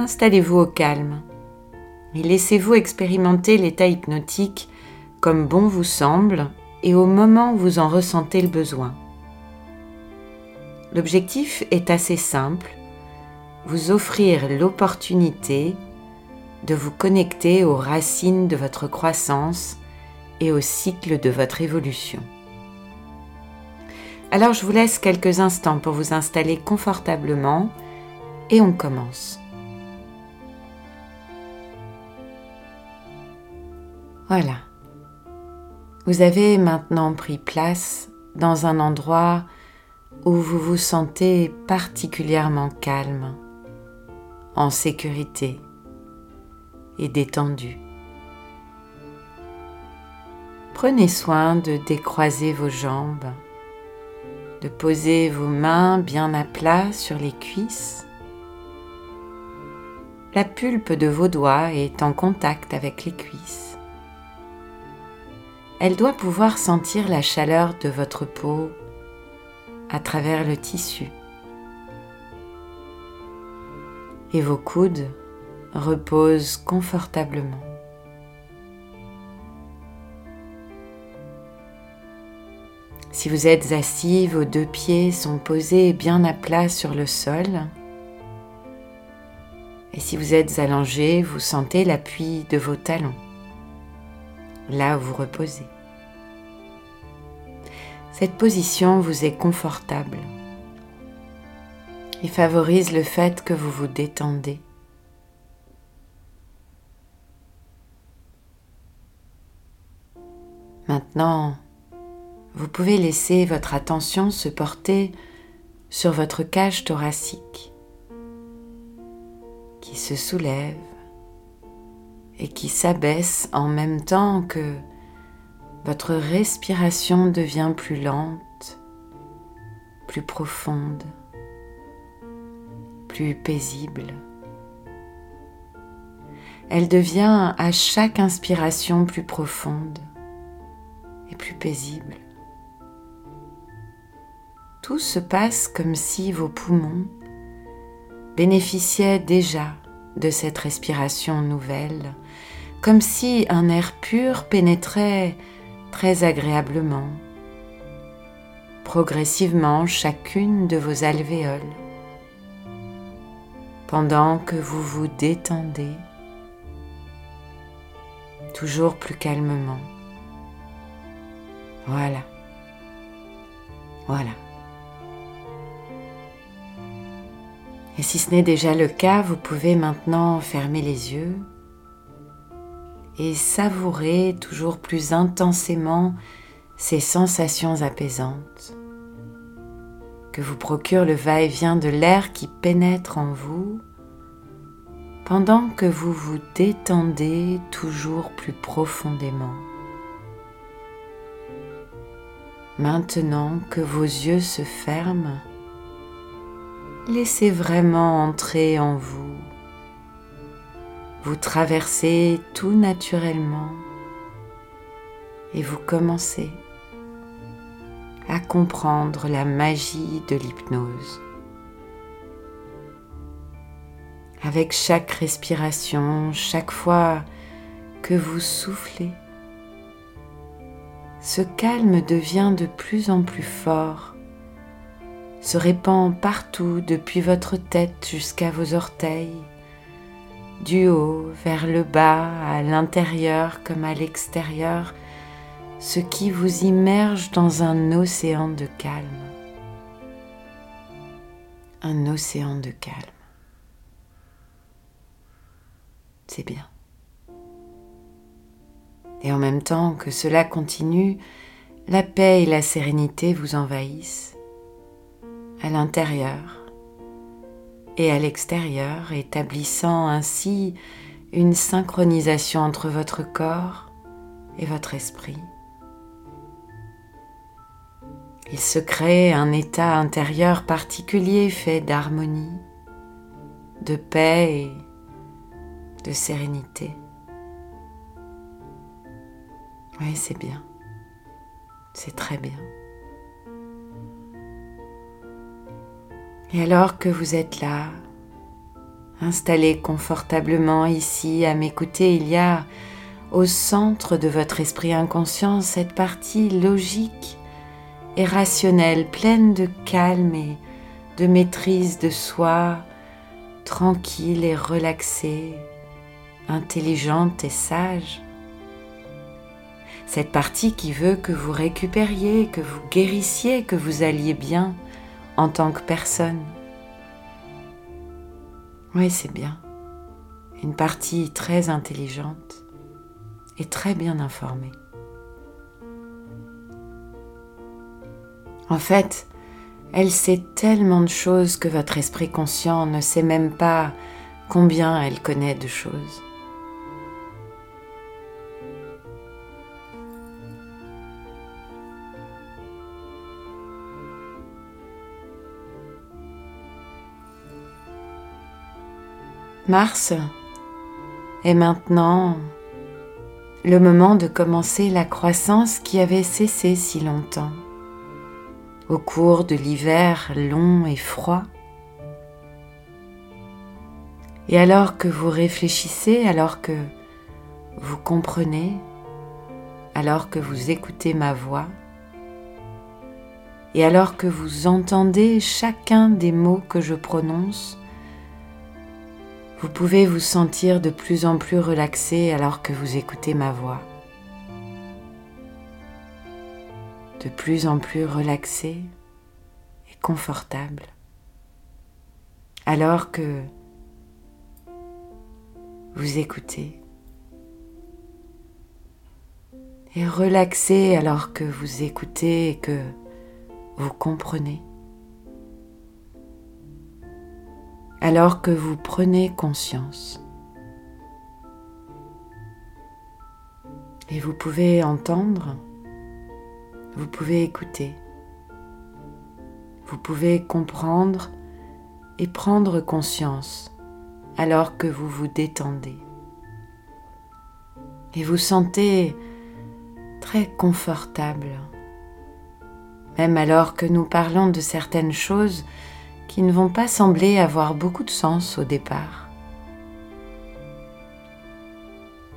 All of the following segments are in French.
installez-vous au calme et laissez-vous expérimenter l'état hypnotique comme bon vous semble et au moment où vous en ressentez le besoin. L'objectif est assez simple, vous offrir l'opportunité de vous connecter aux racines de votre croissance et au cycle de votre évolution. Alors je vous laisse quelques instants pour vous installer confortablement et on commence. Voilà. Vous avez maintenant pris place dans un endroit où vous vous sentez particulièrement calme, en sécurité et détendu. Prenez soin de décroiser vos jambes, de poser vos mains bien à plat sur les cuisses. La pulpe de vos doigts est en contact avec les cuisses elle doit pouvoir sentir la chaleur de votre peau à travers le tissu. Et vos coudes reposent confortablement. Si vous êtes assis, vos deux pieds sont posés bien à plat sur le sol. Et si vous êtes allongé, vous sentez l'appui de vos talons là où vous reposez. Cette position vous est confortable et favorise le fait que vous vous détendez. Maintenant, vous pouvez laisser votre attention se porter sur votre cage thoracique qui se soulève et qui s'abaisse en même temps que votre respiration devient plus lente, plus profonde, plus paisible. Elle devient à chaque inspiration plus profonde et plus paisible. Tout se passe comme si vos poumons bénéficiaient déjà de cette respiration nouvelle, comme si un air pur pénétrait très agréablement, progressivement chacune de vos alvéoles, pendant que vous vous détendez toujours plus calmement. Voilà. Voilà. Et si ce n'est déjà le cas, vous pouvez maintenant fermer les yeux et savourer toujours plus intensément ces sensations apaisantes que vous procure le va-et-vient de l'air qui pénètre en vous pendant que vous vous détendez toujours plus profondément. Maintenant que vos yeux se ferment, laissez vraiment entrer en vous. Vous traversez tout naturellement et vous commencez à comprendre la magie de l'hypnose. Avec chaque respiration, chaque fois que vous soufflez, ce calme devient de plus en plus fort se répand partout depuis votre tête jusqu'à vos orteils, du haut vers le bas, à l'intérieur comme à l'extérieur, ce qui vous immerge dans un océan de calme. Un océan de calme. C'est bien. Et en même temps que cela continue, la paix et la sérénité vous envahissent à l'intérieur et à l'extérieur, établissant ainsi une synchronisation entre votre corps et votre esprit. Il se crée un état intérieur particulier fait d'harmonie, de paix et de sérénité. Oui, c'est bien. C'est très bien. Et alors que vous êtes là, installé confortablement ici à m'écouter, il y a au centre de votre esprit inconscient cette partie logique et rationnelle, pleine de calme et de maîtrise de soi, tranquille et relaxée, intelligente et sage. Cette partie qui veut que vous récupériez, que vous guérissiez, que vous alliez bien en tant que personne. Oui, c'est bien. Une partie très intelligente et très bien informée. En fait, elle sait tellement de choses que votre esprit conscient ne sait même pas combien elle connaît de choses. Mars est maintenant le moment de commencer la croissance qui avait cessé si longtemps. Au cours de l'hiver long et froid, et alors que vous réfléchissez, alors que vous comprenez, alors que vous écoutez ma voix, et alors que vous entendez chacun des mots que je prononce, vous pouvez vous sentir de plus en plus relaxé alors que vous écoutez ma voix. De plus en plus relaxé et confortable. Alors que vous écoutez. Et relaxé alors que vous écoutez et que vous comprenez. Alors que vous prenez conscience. Et vous pouvez entendre, vous pouvez écouter, vous pouvez comprendre et prendre conscience alors que vous vous détendez. Et vous sentez très confortable, même alors que nous parlons de certaines choses qui ne vont pas sembler avoir beaucoup de sens au départ.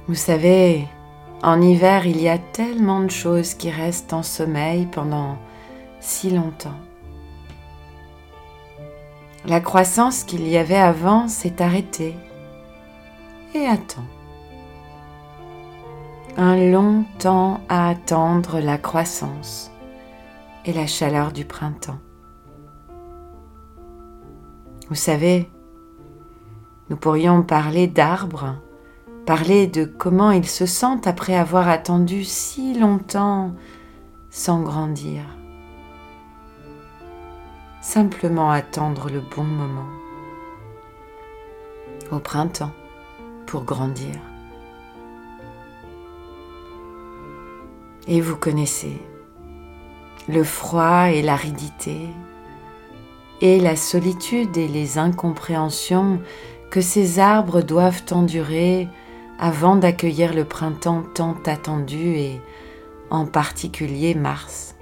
Vous savez, en hiver, il y a tellement de choses qui restent en sommeil pendant si longtemps. La croissance qu'il y avait avant s'est arrêtée et attend. Un long temps à attendre la croissance et la chaleur du printemps. Vous savez, nous pourrions parler d'arbres, parler de comment ils se sentent après avoir attendu si longtemps sans grandir. Simplement attendre le bon moment, au printemps, pour grandir. Et vous connaissez le froid et l'aridité, et la solitude et les incompréhensions que ces arbres doivent endurer avant d'accueillir le printemps tant attendu et en particulier Mars.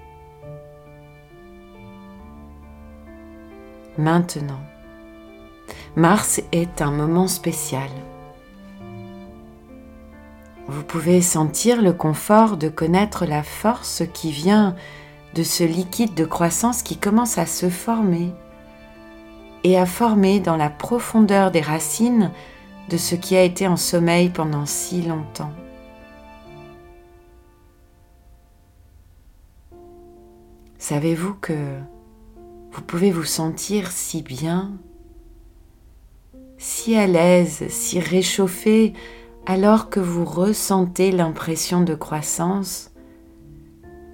Maintenant, Mars est un moment spécial. Vous pouvez sentir le confort de connaître la force qui vient de ce liquide de croissance qui commence à se former et à former dans la profondeur des racines de ce qui a été en sommeil pendant si longtemps. Savez-vous que vous pouvez vous sentir si bien, si à l'aise, si réchauffé alors que vous ressentez l'impression de croissance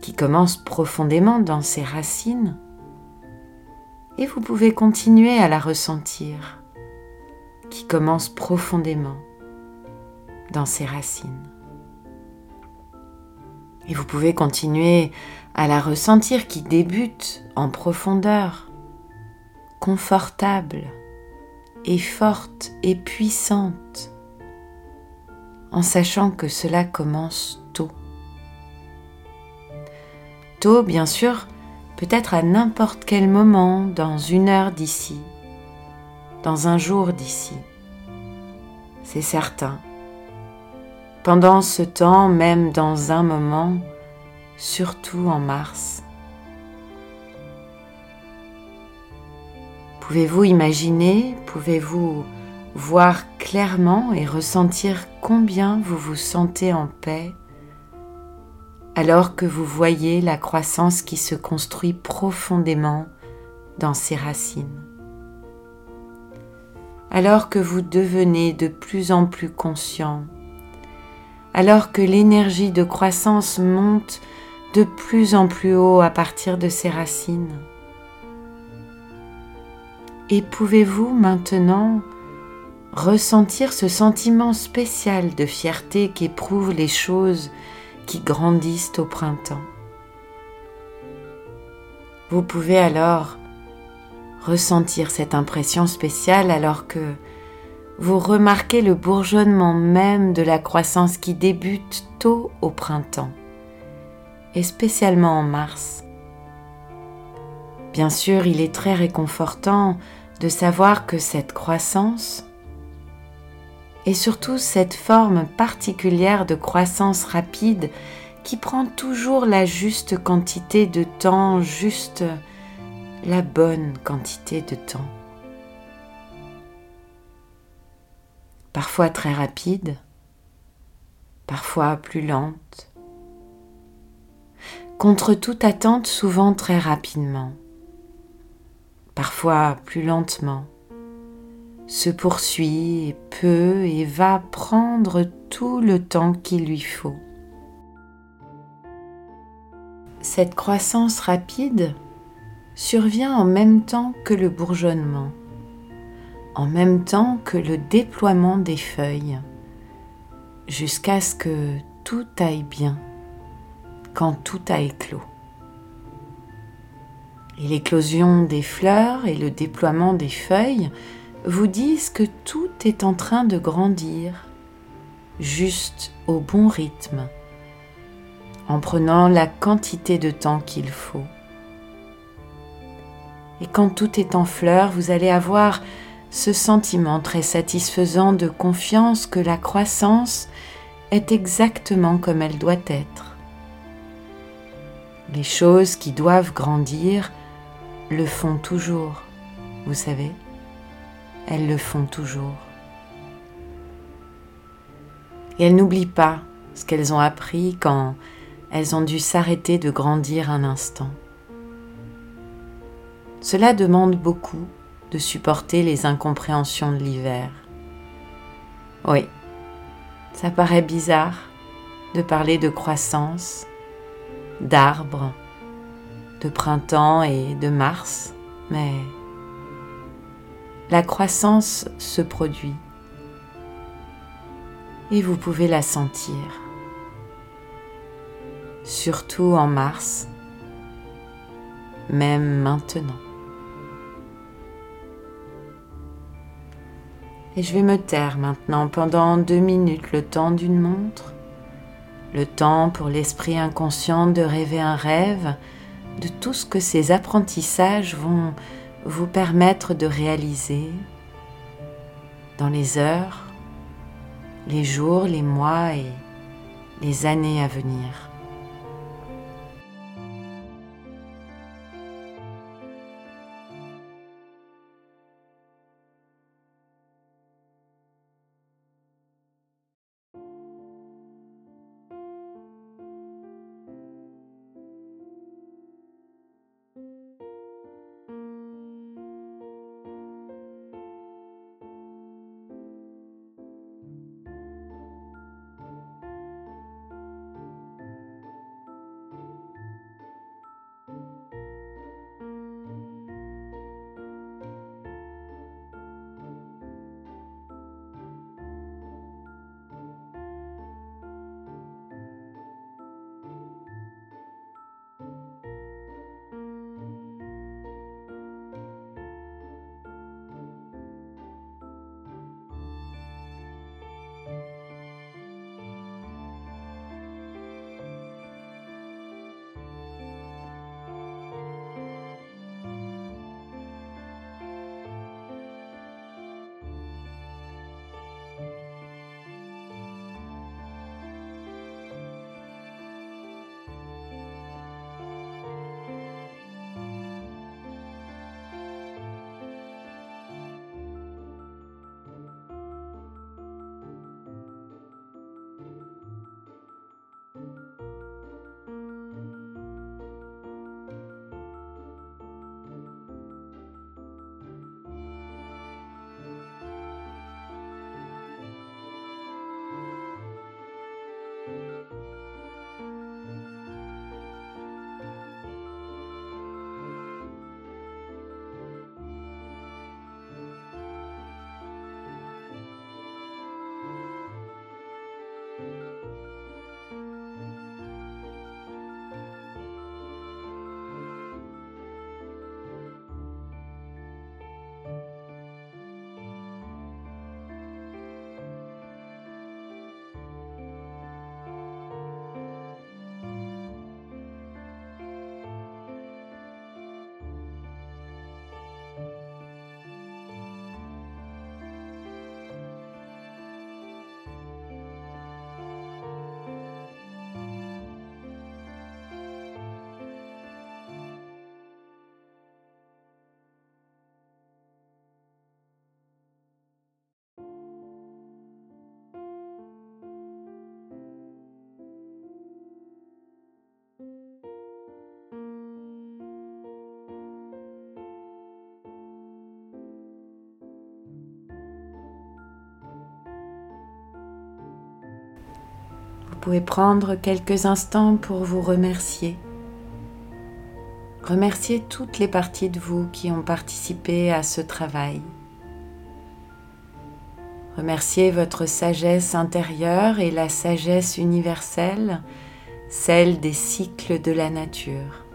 qui commence profondément dans ses racines? Et vous pouvez continuer à la ressentir, qui commence profondément dans ses racines. Et vous pouvez continuer à la ressentir qui débute en profondeur, confortable et forte et puissante, en sachant que cela commence tôt. Tôt, bien sûr, peut-être à n'importe quel moment, dans une heure d'ici, dans un jour d'ici. C'est certain. Pendant ce temps, même dans un moment, surtout en mars. Pouvez-vous imaginer, pouvez-vous voir clairement et ressentir combien vous vous sentez en paix? Alors que vous voyez la croissance qui se construit profondément dans ses racines. Alors que vous devenez de plus en plus conscient, alors que l'énergie de croissance monte de plus en plus haut à partir de ses racines. Et pouvez-vous maintenant ressentir ce sentiment spécial de fierté qu'éprouvent les choses qui grandissent au printemps. Vous pouvez alors ressentir cette impression spéciale alors que vous remarquez le bourgeonnement même de la croissance qui débute tôt au printemps, et spécialement en mars. Bien sûr, il est très réconfortant de savoir que cette croissance et surtout cette forme particulière de croissance rapide qui prend toujours la juste quantité de temps, juste la bonne quantité de temps. Parfois très rapide, parfois plus lente, contre toute attente souvent très rapidement, parfois plus lentement se poursuit et peut et va prendre tout le temps qu'il lui faut. Cette croissance rapide survient en même temps que le bourgeonnement, en même temps que le déploiement des feuilles, jusqu'à ce que tout aille bien quand tout a éclos. Et l'éclosion des fleurs et le déploiement des feuilles vous disent que tout est en train de grandir, juste au bon rythme, en prenant la quantité de temps qu'il faut. Et quand tout est en fleurs, vous allez avoir ce sentiment très satisfaisant de confiance que la croissance est exactement comme elle doit être. Les choses qui doivent grandir le font toujours, vous savez elles le font toujours. Et elles n'oublient pas ce qu'elles ont appris quand elles ont dû s'arrêter de grandir un instant. Cela demande beaucoup de supporter les incompréhensions de l'hiver. Oui, ça paraît bizarre de parler de croissance, d'arbres, de printemps et de mars, mais la croissance se produit. Et vous pouvez la sentir, surtout en mars, même maintenant. Et je vais me taire maintenant pendant deux minutes, le temps d'une montre, le temps pour l'esprit inconscient de rêver un rêve, de tout ce que ces apprentissages vont vous permettre de réaliser dans les heures, les jours, les mois et les années à venir. Pouvez prendre quelques instants pour vous remercier. Remerciez toutes les parties de vous qui ont participé à ce travail. Remerciez votre sagesse intérieure et la sagesse universelle, celle des cycles de la nature.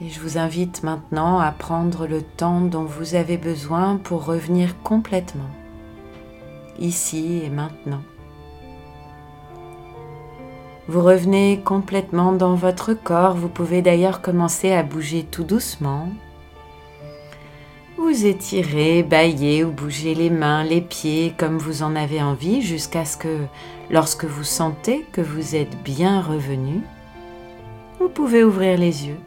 Et je vous invite maintenant à prendre le temps dont vous avez besoin pour revenir complètement, ici et maintenant. Vous revenez complètement dans votre corps, vous pouvez d'ailleurs commencer à bouger tout doucement. Vous étirez, baillez ou bougez les mains, les pieds comme vous en avez envie jusqu'à ce que lorsque vous sentez que vous êtes bien revenu, vous pouvez ouvrir les yeux.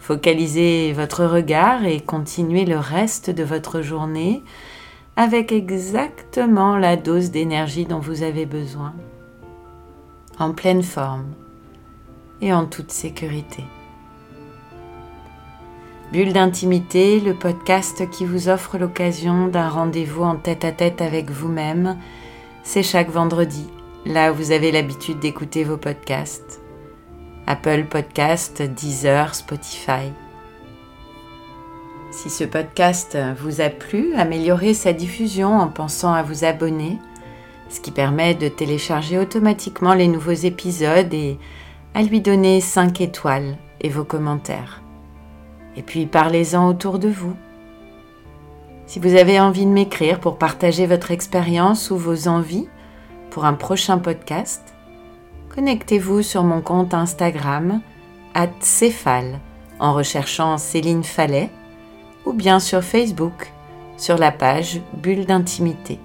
Focalisez votre regard et continuez le reste de votre journée avec exactement la dose d'énergie dont vous avez besoin, en pleine forme et en toute sécurité. Bulle d'intimité, le podcast qui vous offre l'occasion d'un rendez-vous en tête-à-tête avec vous-même, c'est chaque vendredi, là où vous avez l'habitude d'écouter vos podcasts. Apple Podcast, Deezer, Spotify. Si ce podcast vous a plu, améliorez sa diffusion en pensant à vous abonner, ce qui permet de télécharger automatiquement les nouveaux épisodes et à lui donner 5 étoiles et vos commentaires. Et puis parlez-en autour de vous. Si vous avez envie de m'écrire pour partager votre expérience ou vos envies pour un prochain podcast, connectez-vous sur mon compte Instagram @céphale en recherchant Céline Fallet ou bien sur Facebook sur la page Bulle d'intimité.